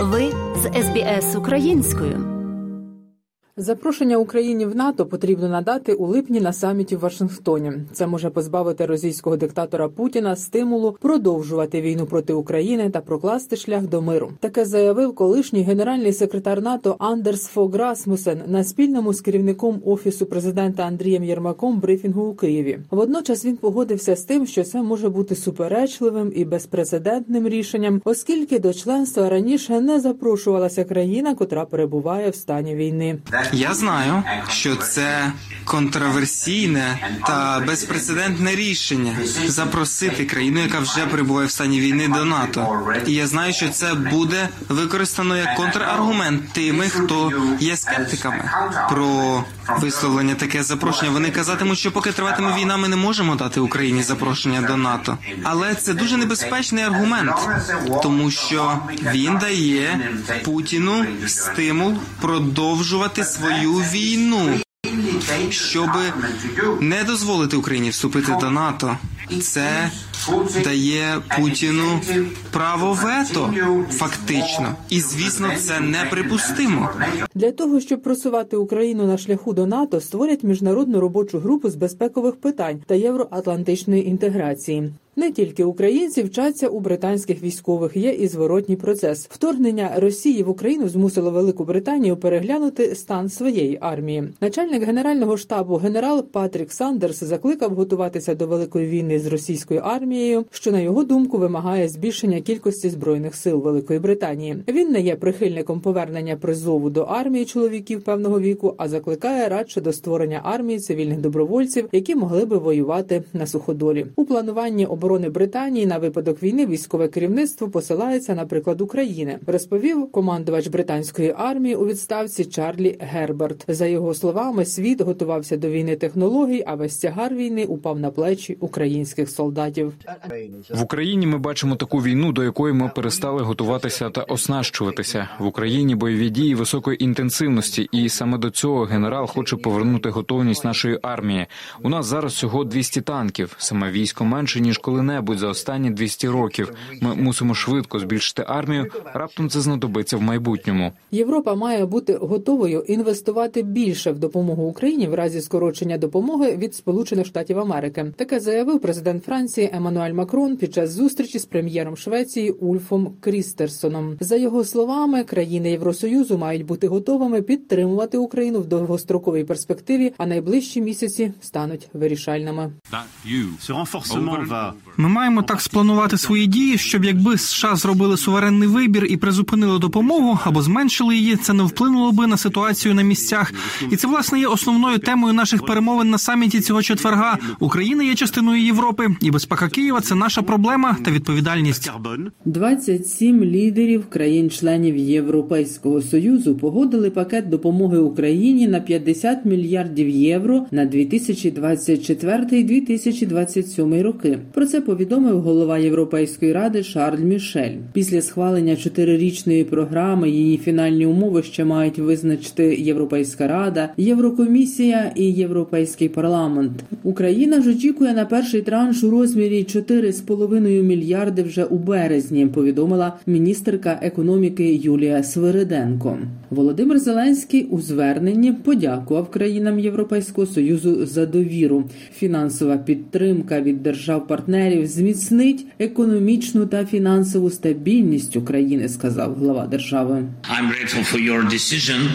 Ви з СБС українською. Запрошення Україні в НАТО потрібно надати у липні на саміті в Вашингтоні. Це може позбавити російського диктатора Путіна стимулу продовжувати війну проти України та прокласти шлях до миру. Таке заявив колишній генеральний секретар НАТО Андерс Фог Расмусен на спільному з керівником офісу президента Андрієм Єрмаком брифінгу у Києві. Водночас він погодився з тим, що це може бути суперечливим і безпрецедентним рішенням, оскільки до членства раніше не запрошувалася країна, котра перебуває в стані війни. Я знаю, що це контроверсійне та безпрецедентне рішення запросити країну, яка вже перебуває в стані війни до НАТО. І я знаю, що це буде використано як контраргумент тими, хто є скептиками про висловлення таке запрошення. Вони казатимуть, що поки триватиме війна, ми не можемо дати Україні запрошення до НАТО. Але це дуже небезпечний аргумент, тому що він дає Путіну стимул продовжувати свою війну, щоб не дозволити Україні вступити до НАТО. Це дає Путіну право вето, фактично, і звісно, це неприпустимо. Для того щоб просувати Україну на шляху до НАТО, створять міжнародну робочу групу з безпекових питань та євроатлантичної інтеграції. Не тільки українці вчаться у британських військових, є і зворотній процес. Вторгнення Росії в Україну змусило Велику Британію переглянути стан своєї армії. Начальник генерального штабу генерал Патрік Сандерс закликав готуватися до великої війни з російською армією, що на його думку вимагає збільшення кількості збройних сил Великої Британії. Він не є прихильником повернення призову до армії чоловіків певного віку, а закликає радше до створення армії цивільних добровольців, які могли би воювати на суходолі у плануванні оборони Британії на випадок війни. Військове керівництво посилається на приклад України. Розповів командувач британської армії у відставці Чарлі Герберт. За його словами, світ готувався до війни технологій, а весь тягар війни упав на плечі українських солдатів. В Україні ми бачимо таку війну, до якої ми перестали готуватися та оснащуватися в Україні. Бойові дії високої інтенсивності, і саме до цього генерал хоче повернути готовність нашої армії. У нас зараз всього 200 танків. Саме військо менше ніж коли-небудь за останні 200 років. Ми мусимо швидко збільшити армію. Раптом це знадобиться в майбутньому. Європа має бути готовою інвестувати більше в допомогу Україні в разі скорочення допомоги від Сполучених Штатів Америки. Таке заявив президент Франції Еммануель Макрон під час зустрічі з прем'єром Швеції Ульфом Крістерсоном. За його словами, країни Євросоюзу мають бути готовими підтримувати Україну в довгостроковій перспективі, а найближчі місяці стануть вирішальними. Ми маємо так спланувати свої дії, щоб якби США зробили суверенний вибір і призупинили допомогу або зменшили її, це не вплинуло би на ситуацію на місцях. І це власне є основною темою наших перемовин на саміті цього четверга. Україна є частиною Європи, і безпека Києва це наша проблема та відповідальність. 27 лідерів країн-членів Європейського союзу погодили пакет допомоги Україні на 50 мільярдів євро на 2024-2027 роки. Про це повідомив голова Європейської ради Шарль Мішель. Після схвалення чотирирічної програми її фінальні умови ще мають визначити Європейська рада, Єврокомісія і Європейський парламент. Україна ж очікує на перший транш у розмірі 4,5 мільярди вже у березні. Повідомила міністерка економіки Юлія Свириденко. Володимир Зеленський у зверненні подякував країнам Європейського союзу за довіру. Фінансова підтримка від держав-партнерів зміцнить економічну та фінансову стабільність України, сказав глава держави.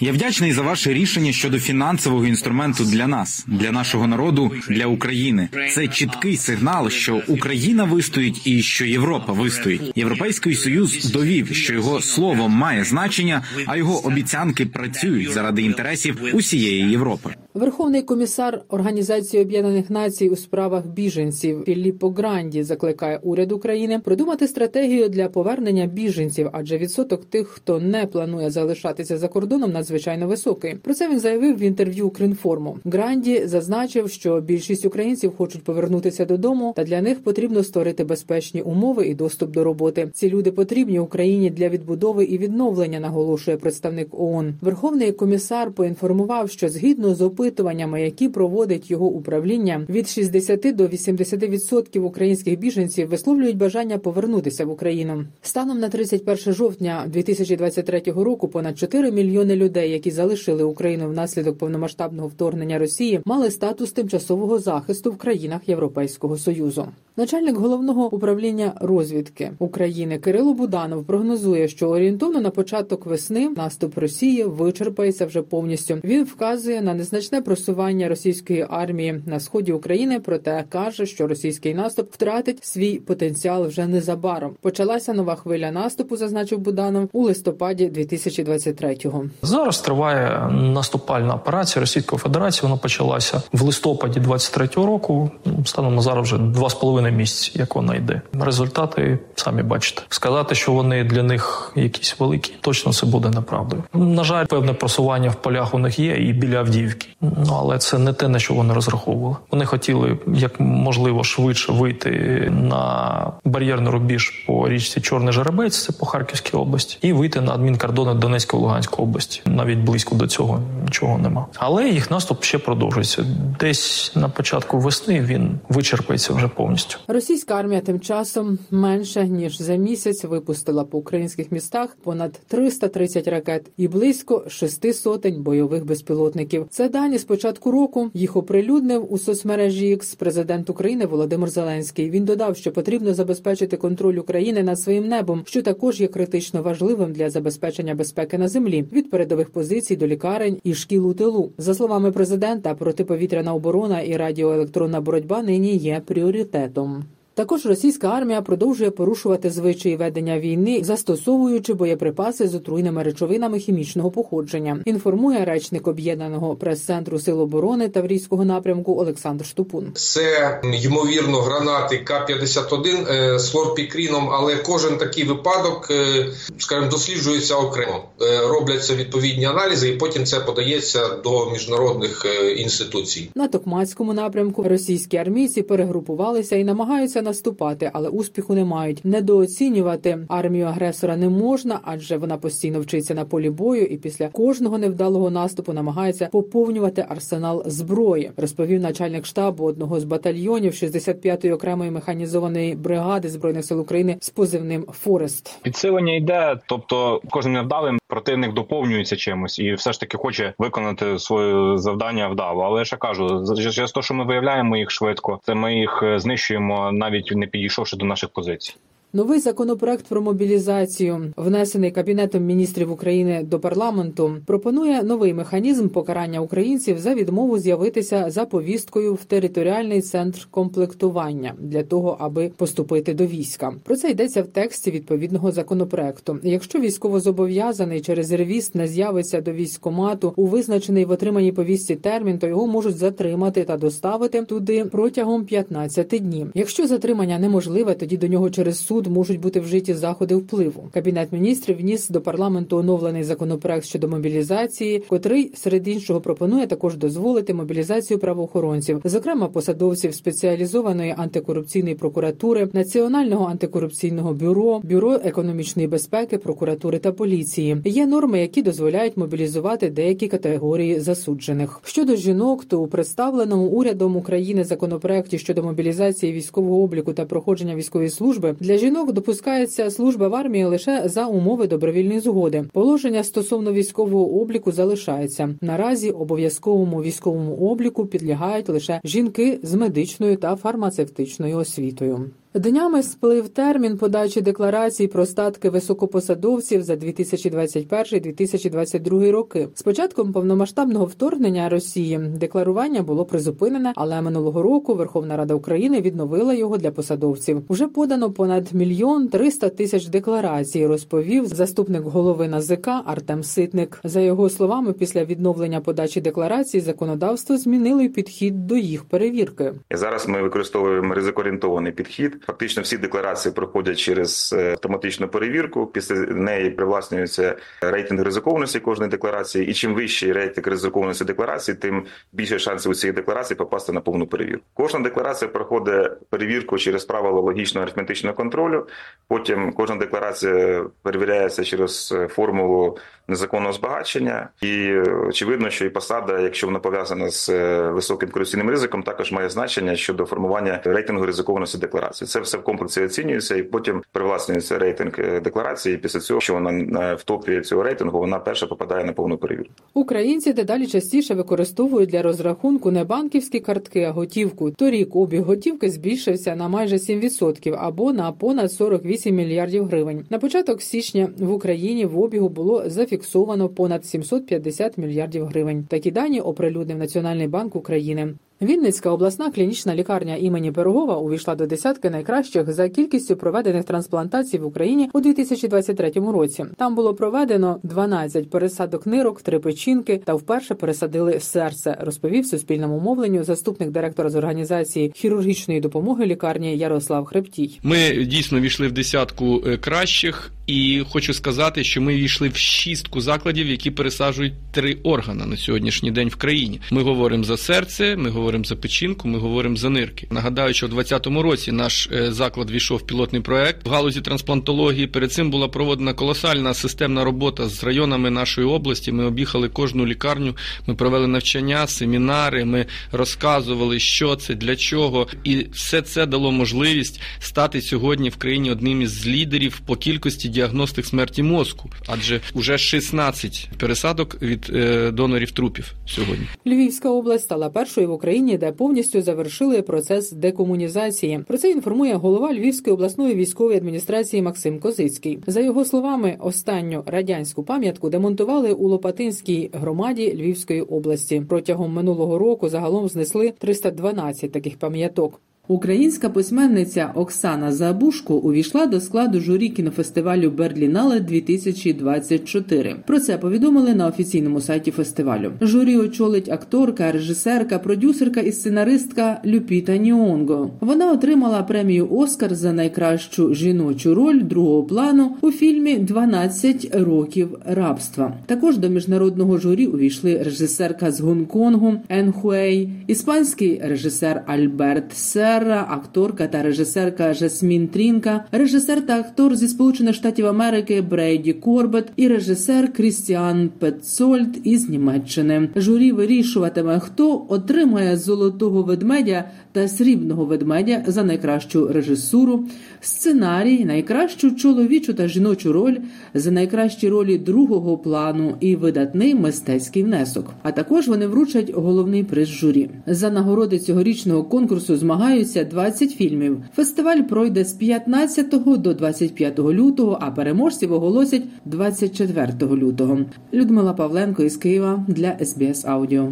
Я вдячний за ваше рішення щодо фінансового інструменту для нас, для нашого народу, для України. Це чіткий сигнал, що Україна вистоїть і що Європа вистоїть. Європейський союз довів, що його слово має значення, а його обіцянки працюють заради інтересів усієї Європи. Верховний комісар Організації Об'єднаних Націй у справах біженців Філіппо Гранді закликає уряд України придумати стратегію для повернення біженців, адже відсоток тих, хто не планує залишатися за кордоном, надзвичайно високий. Про це він заявив в інтерв'ю Укрінформу. Гранді зазначив, що більшість українців хочуть повернутися додому, та для них потрібно створити безпечні умови і доступ до роботи. Ці люди потрібні Україні для відбудови і відновлення, наголошує представник ООН. Верховний комісар поінформував, що згідно з опитуваннями, які проводить його управління, від 60 до 80% українських біженців висловлюють бажання повернутися в Україну. Станом на 31 жовтня 2023 року понад 4 мільйони людей, які залишили Україну внаслідок повномасштабного вторгнення Росії, мали статус тимчасового захисту в країнах Європейського союзу. Начальник головного управління розвідки України Кирило Буданов прогнозує, що орієнтовно на початок весни наступ Росії вичерпається вже повністю. Він вказує на незначне просування російської армії на сході України, проте каже, що російський наступ втратить свій потенціал вже незабаром. Почалася нова хвиля наступу, зазначив Буданов у листопаді 2023-го. Зараз триває наступальна операція Російської Федерації. Вона почалася в листопаді 23-го року. Станом на зараз вже два з половиною місяці, як вона йде. Результати самі бачите. Сказати, що вони для них якісь великі, точно це буде неправдою. На жаль, певне просування в полях у них є і біля Авдіївки. Ну але це не те, на що вони розраховували. Вони хотіли як можливо швидше вийти на бар'єрний рубіж по річці Чорний Жеребець, це по Харківській області, і вийти на адмінкордони Донецької Луганської області. Навіть близько до цього нічого нема. Але їх наступ ще продовжується. Десь на початку весни він вичерпається вже повністю. Російська армія тим часом менше ніж за місяць випустила по українських містах понад 330 ракет і близько шести сотень бойових безпілотників. Це дані з початку року. Їх оприлюднив у соцмережі X президент України Володимир Зеленський. Він додав, що потрібно забезпечити контроль України над своїм небом, що також є критично важливим для забезпечення безпеки на землі від передових позицій до лікарень і шкіл у тилу. За словами президента, протиповітряна оборона і радіоелектронна боротьба нині є пріоритетом. Також російська армія продовжує порушувати звичаї ведення війни, застосовуючи боєприпаси з отруйними речовинами хімічного походження. Інформує речник об'єднаного прес-центру Сил оборони Таврійського напрямку Олександр Штупун. Це ймовірно гранати К-51 е, з хлорпікріном, але кожен такий випадок, е, скажімо, досліджується окремо. Е, робляться відповідні аналізи, і потім це подається до міжнародних інституцій. На Токмацькому напрямку російські армійці перегрупувалися і намагаються наступати, але успіху не мають. Недооцінювати армію агресора не можна, адже вона постійно вчиться на полі бою і після кожного невдалого наступу намагається поповнювати арсенал зброї. Розповів начальник штабу одного з батальйонів 65-ї окремої механізованої бригади збройних сил України з позивним Форест. Підсилення йде, тобто кожним невдалим противник доповнюється чимось і все ж таки хоче виконати своє завдання вдало. Але я ще кажу, через те, що ми виявляємо їх швидко, це ми їх е, знищуємо навіть не підійшовши до наших позицій. Новий законопроект про мобілізацію, внесений кабінетом міністрів України до парламенту, пропонує новий механізм покарання українців за відмову з'явитися за повісткою в територіальний центр комплектування для того, аби поступити до війська. Про це йдеться в тексті відповідного законопроекту. Якщо військовозобов'язаний чи резервіст не з'явиться до військкомату у визначений в отриманій повістці термін, то його можуть затримати та доставити туди протягом 15 днів. Якщо затримання неможливе, тоді до нього через суд можуть бути вжиті заходи впливу. Кабінет міністрів вніс до парламенту оновлений законопроект щодо мобілізації, котрий серед іншого пропонує також дозволити мобілізацію правоохоронців, зокрема посадовців спеціалізованої антикорупційної прокуратури, національного антикорупційного бюро, бюро економічної безпеки, прокуратури та поліції. Є норми, які дозволяють мобілізувати деякі категорії засуджених. Щодо жінок, то у представленому урядом України законопроекті щодо мобілізації військового обліку та проходження військової служби для жінок допускається служба в армії лише за умови добровільної згоди. Положення стосовно військового обліку залишається наразі. Обов'язковому військовому обліку підлягають лише жінки з медичною та фармацевтичною освітою. Днями сплив термін подачі декларацій про статки високопосадовців за 2021-2022 роки. З початком повномасштабного вторгнення Росії декларування було призупинене, але минулого року Верховна Рада України відновила його для посадовців. Уже подано понад мільйон триста тисяч декларацій. Розповів заступник голови НАЗК Артем Ситник. За його словами, після відновлення подачі декларацій законодавство змінило підхід до їх перевірки. Зараз ми використовуємо ризикоорієнтований підхід. Фактично всі декларації проходять через е, автоматичну перевірку. Після неї привласнюється рейтинг ризикованості кожної декларації. І чим вищий рейтинг ризикованості декларації, тим більше шансів у цієї декларації попасти на повну перевірку. Кожна декларація проходить перевірку через правила логічного арифметичного контролю. Потім кожна декларація перевіряється через формулу незаконного збагачення, і очевидно, що і посада, якщо вона пов'язана з високим корупційним ризиком, також має значення щодо формування рейтингу ризикованості декларації. Це все в комплексі оцінюється, і потім привласнюється рейтинг декларації. І Після цього, що вона в топі цього рейтингу, вона перша попадає на повну перевірку. Українці дедалі частіше використовують для розрахунку не банківські картки, а готівку. Торік обіг готівки збільшився на майже 7% або на понад 48 мільярдів гривень. На початок січня в Україні в обігу було зафіксовано понад 750 мільярдів гривень. Такі дані оприлюднив Національний банк України. Вінницька обласна клінічна лікарня імені Пирогова увійшла до десятки найкращих за кількістю проведених трансплантацій в Україні у 2023 році. Там було проведено 12 пересадок нирок, три печінки та вперше пересадили серце. Розповів суспільному мовленню заступник директора з організації хірургічної допомоги лікарні Ярослав Хребтій. Ми дійсно війшли в десятку е, кращих. І хочу сказати, що ми війшли в шістку закладів, які пересаджують три органи на сьогоднішній день в країні. Ми говоримо за серце, ми говоримо за печінку, ми говоримо за нирки. Нагадаю, що в 2020 році наш е, заклад війшов в пілотний проект в галузі трансплантології. Перед цим була проведена колосальна системна робота з районами нашої області. Ми об'їхали кожну лікарню. Ми провели навчання, семінари. Ми розказували, що це для чого, і все це дало можливість стати сьогодні в країні одним із лідерів по кількості діагностик смерті мозку, адже вже 16 пересадок від е, донорів трупів сьогодні. Львівська область стала першою в Україні, де повністю завершили процес декомунізації. Про це інформує голова Львівської обласної військової адміністрації Максим Козицький. За його словами, останню радянську пам'ятку демонтували у Лопатинській громаді Львівської області. Протягом минулого року загалом знесли 312 таких пам'яток. Українська письменниця Оксана Забушко увійшла до складу журі кінофестивалю Берлінале 2024. Про це повідомили на офіційному сайті фестивалю. Журі очолить акторка, режисерка, продюсерка і сценаристка Люпіта Ніонго. Вона отримала премію Оскар за найкращу жіночу роль другого плану у фільмі «12 років рабства. Також до міжнародного журі увійшли режисерка з Гонконгу Ен Хуей, іспанський режисер Альберт Сер. Серра, акторка та режисерка Жасмін Трінка, режисер та актор зі Сполучених Штатів Америки Брейді Корбет і режисер Крістіан Петцольд із Німеччини. Журі вирішуватиме, хто отримає золотого ведмедя та срібного ведмедя за найкращу режисуру, сценарій, найкращу чоловічу та жіночу роль за найкращі ролі другого плану і видатний мистецький внесок. А також вони вручать головний приз журі за нагороди цьогорічного конкурсу. Змагаються 20 фільмів. Фестиваль пройде з 15 до 25 лютого, а переможців оголосять 24 лютого. Людмила Павленко із Києва для СБС Аудіо.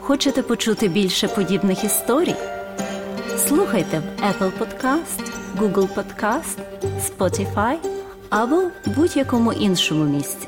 Хочете почути більше подібних історій? Слухайте в Apple Podcast, Google Podcast, Spotify або будь-якому іншому місці.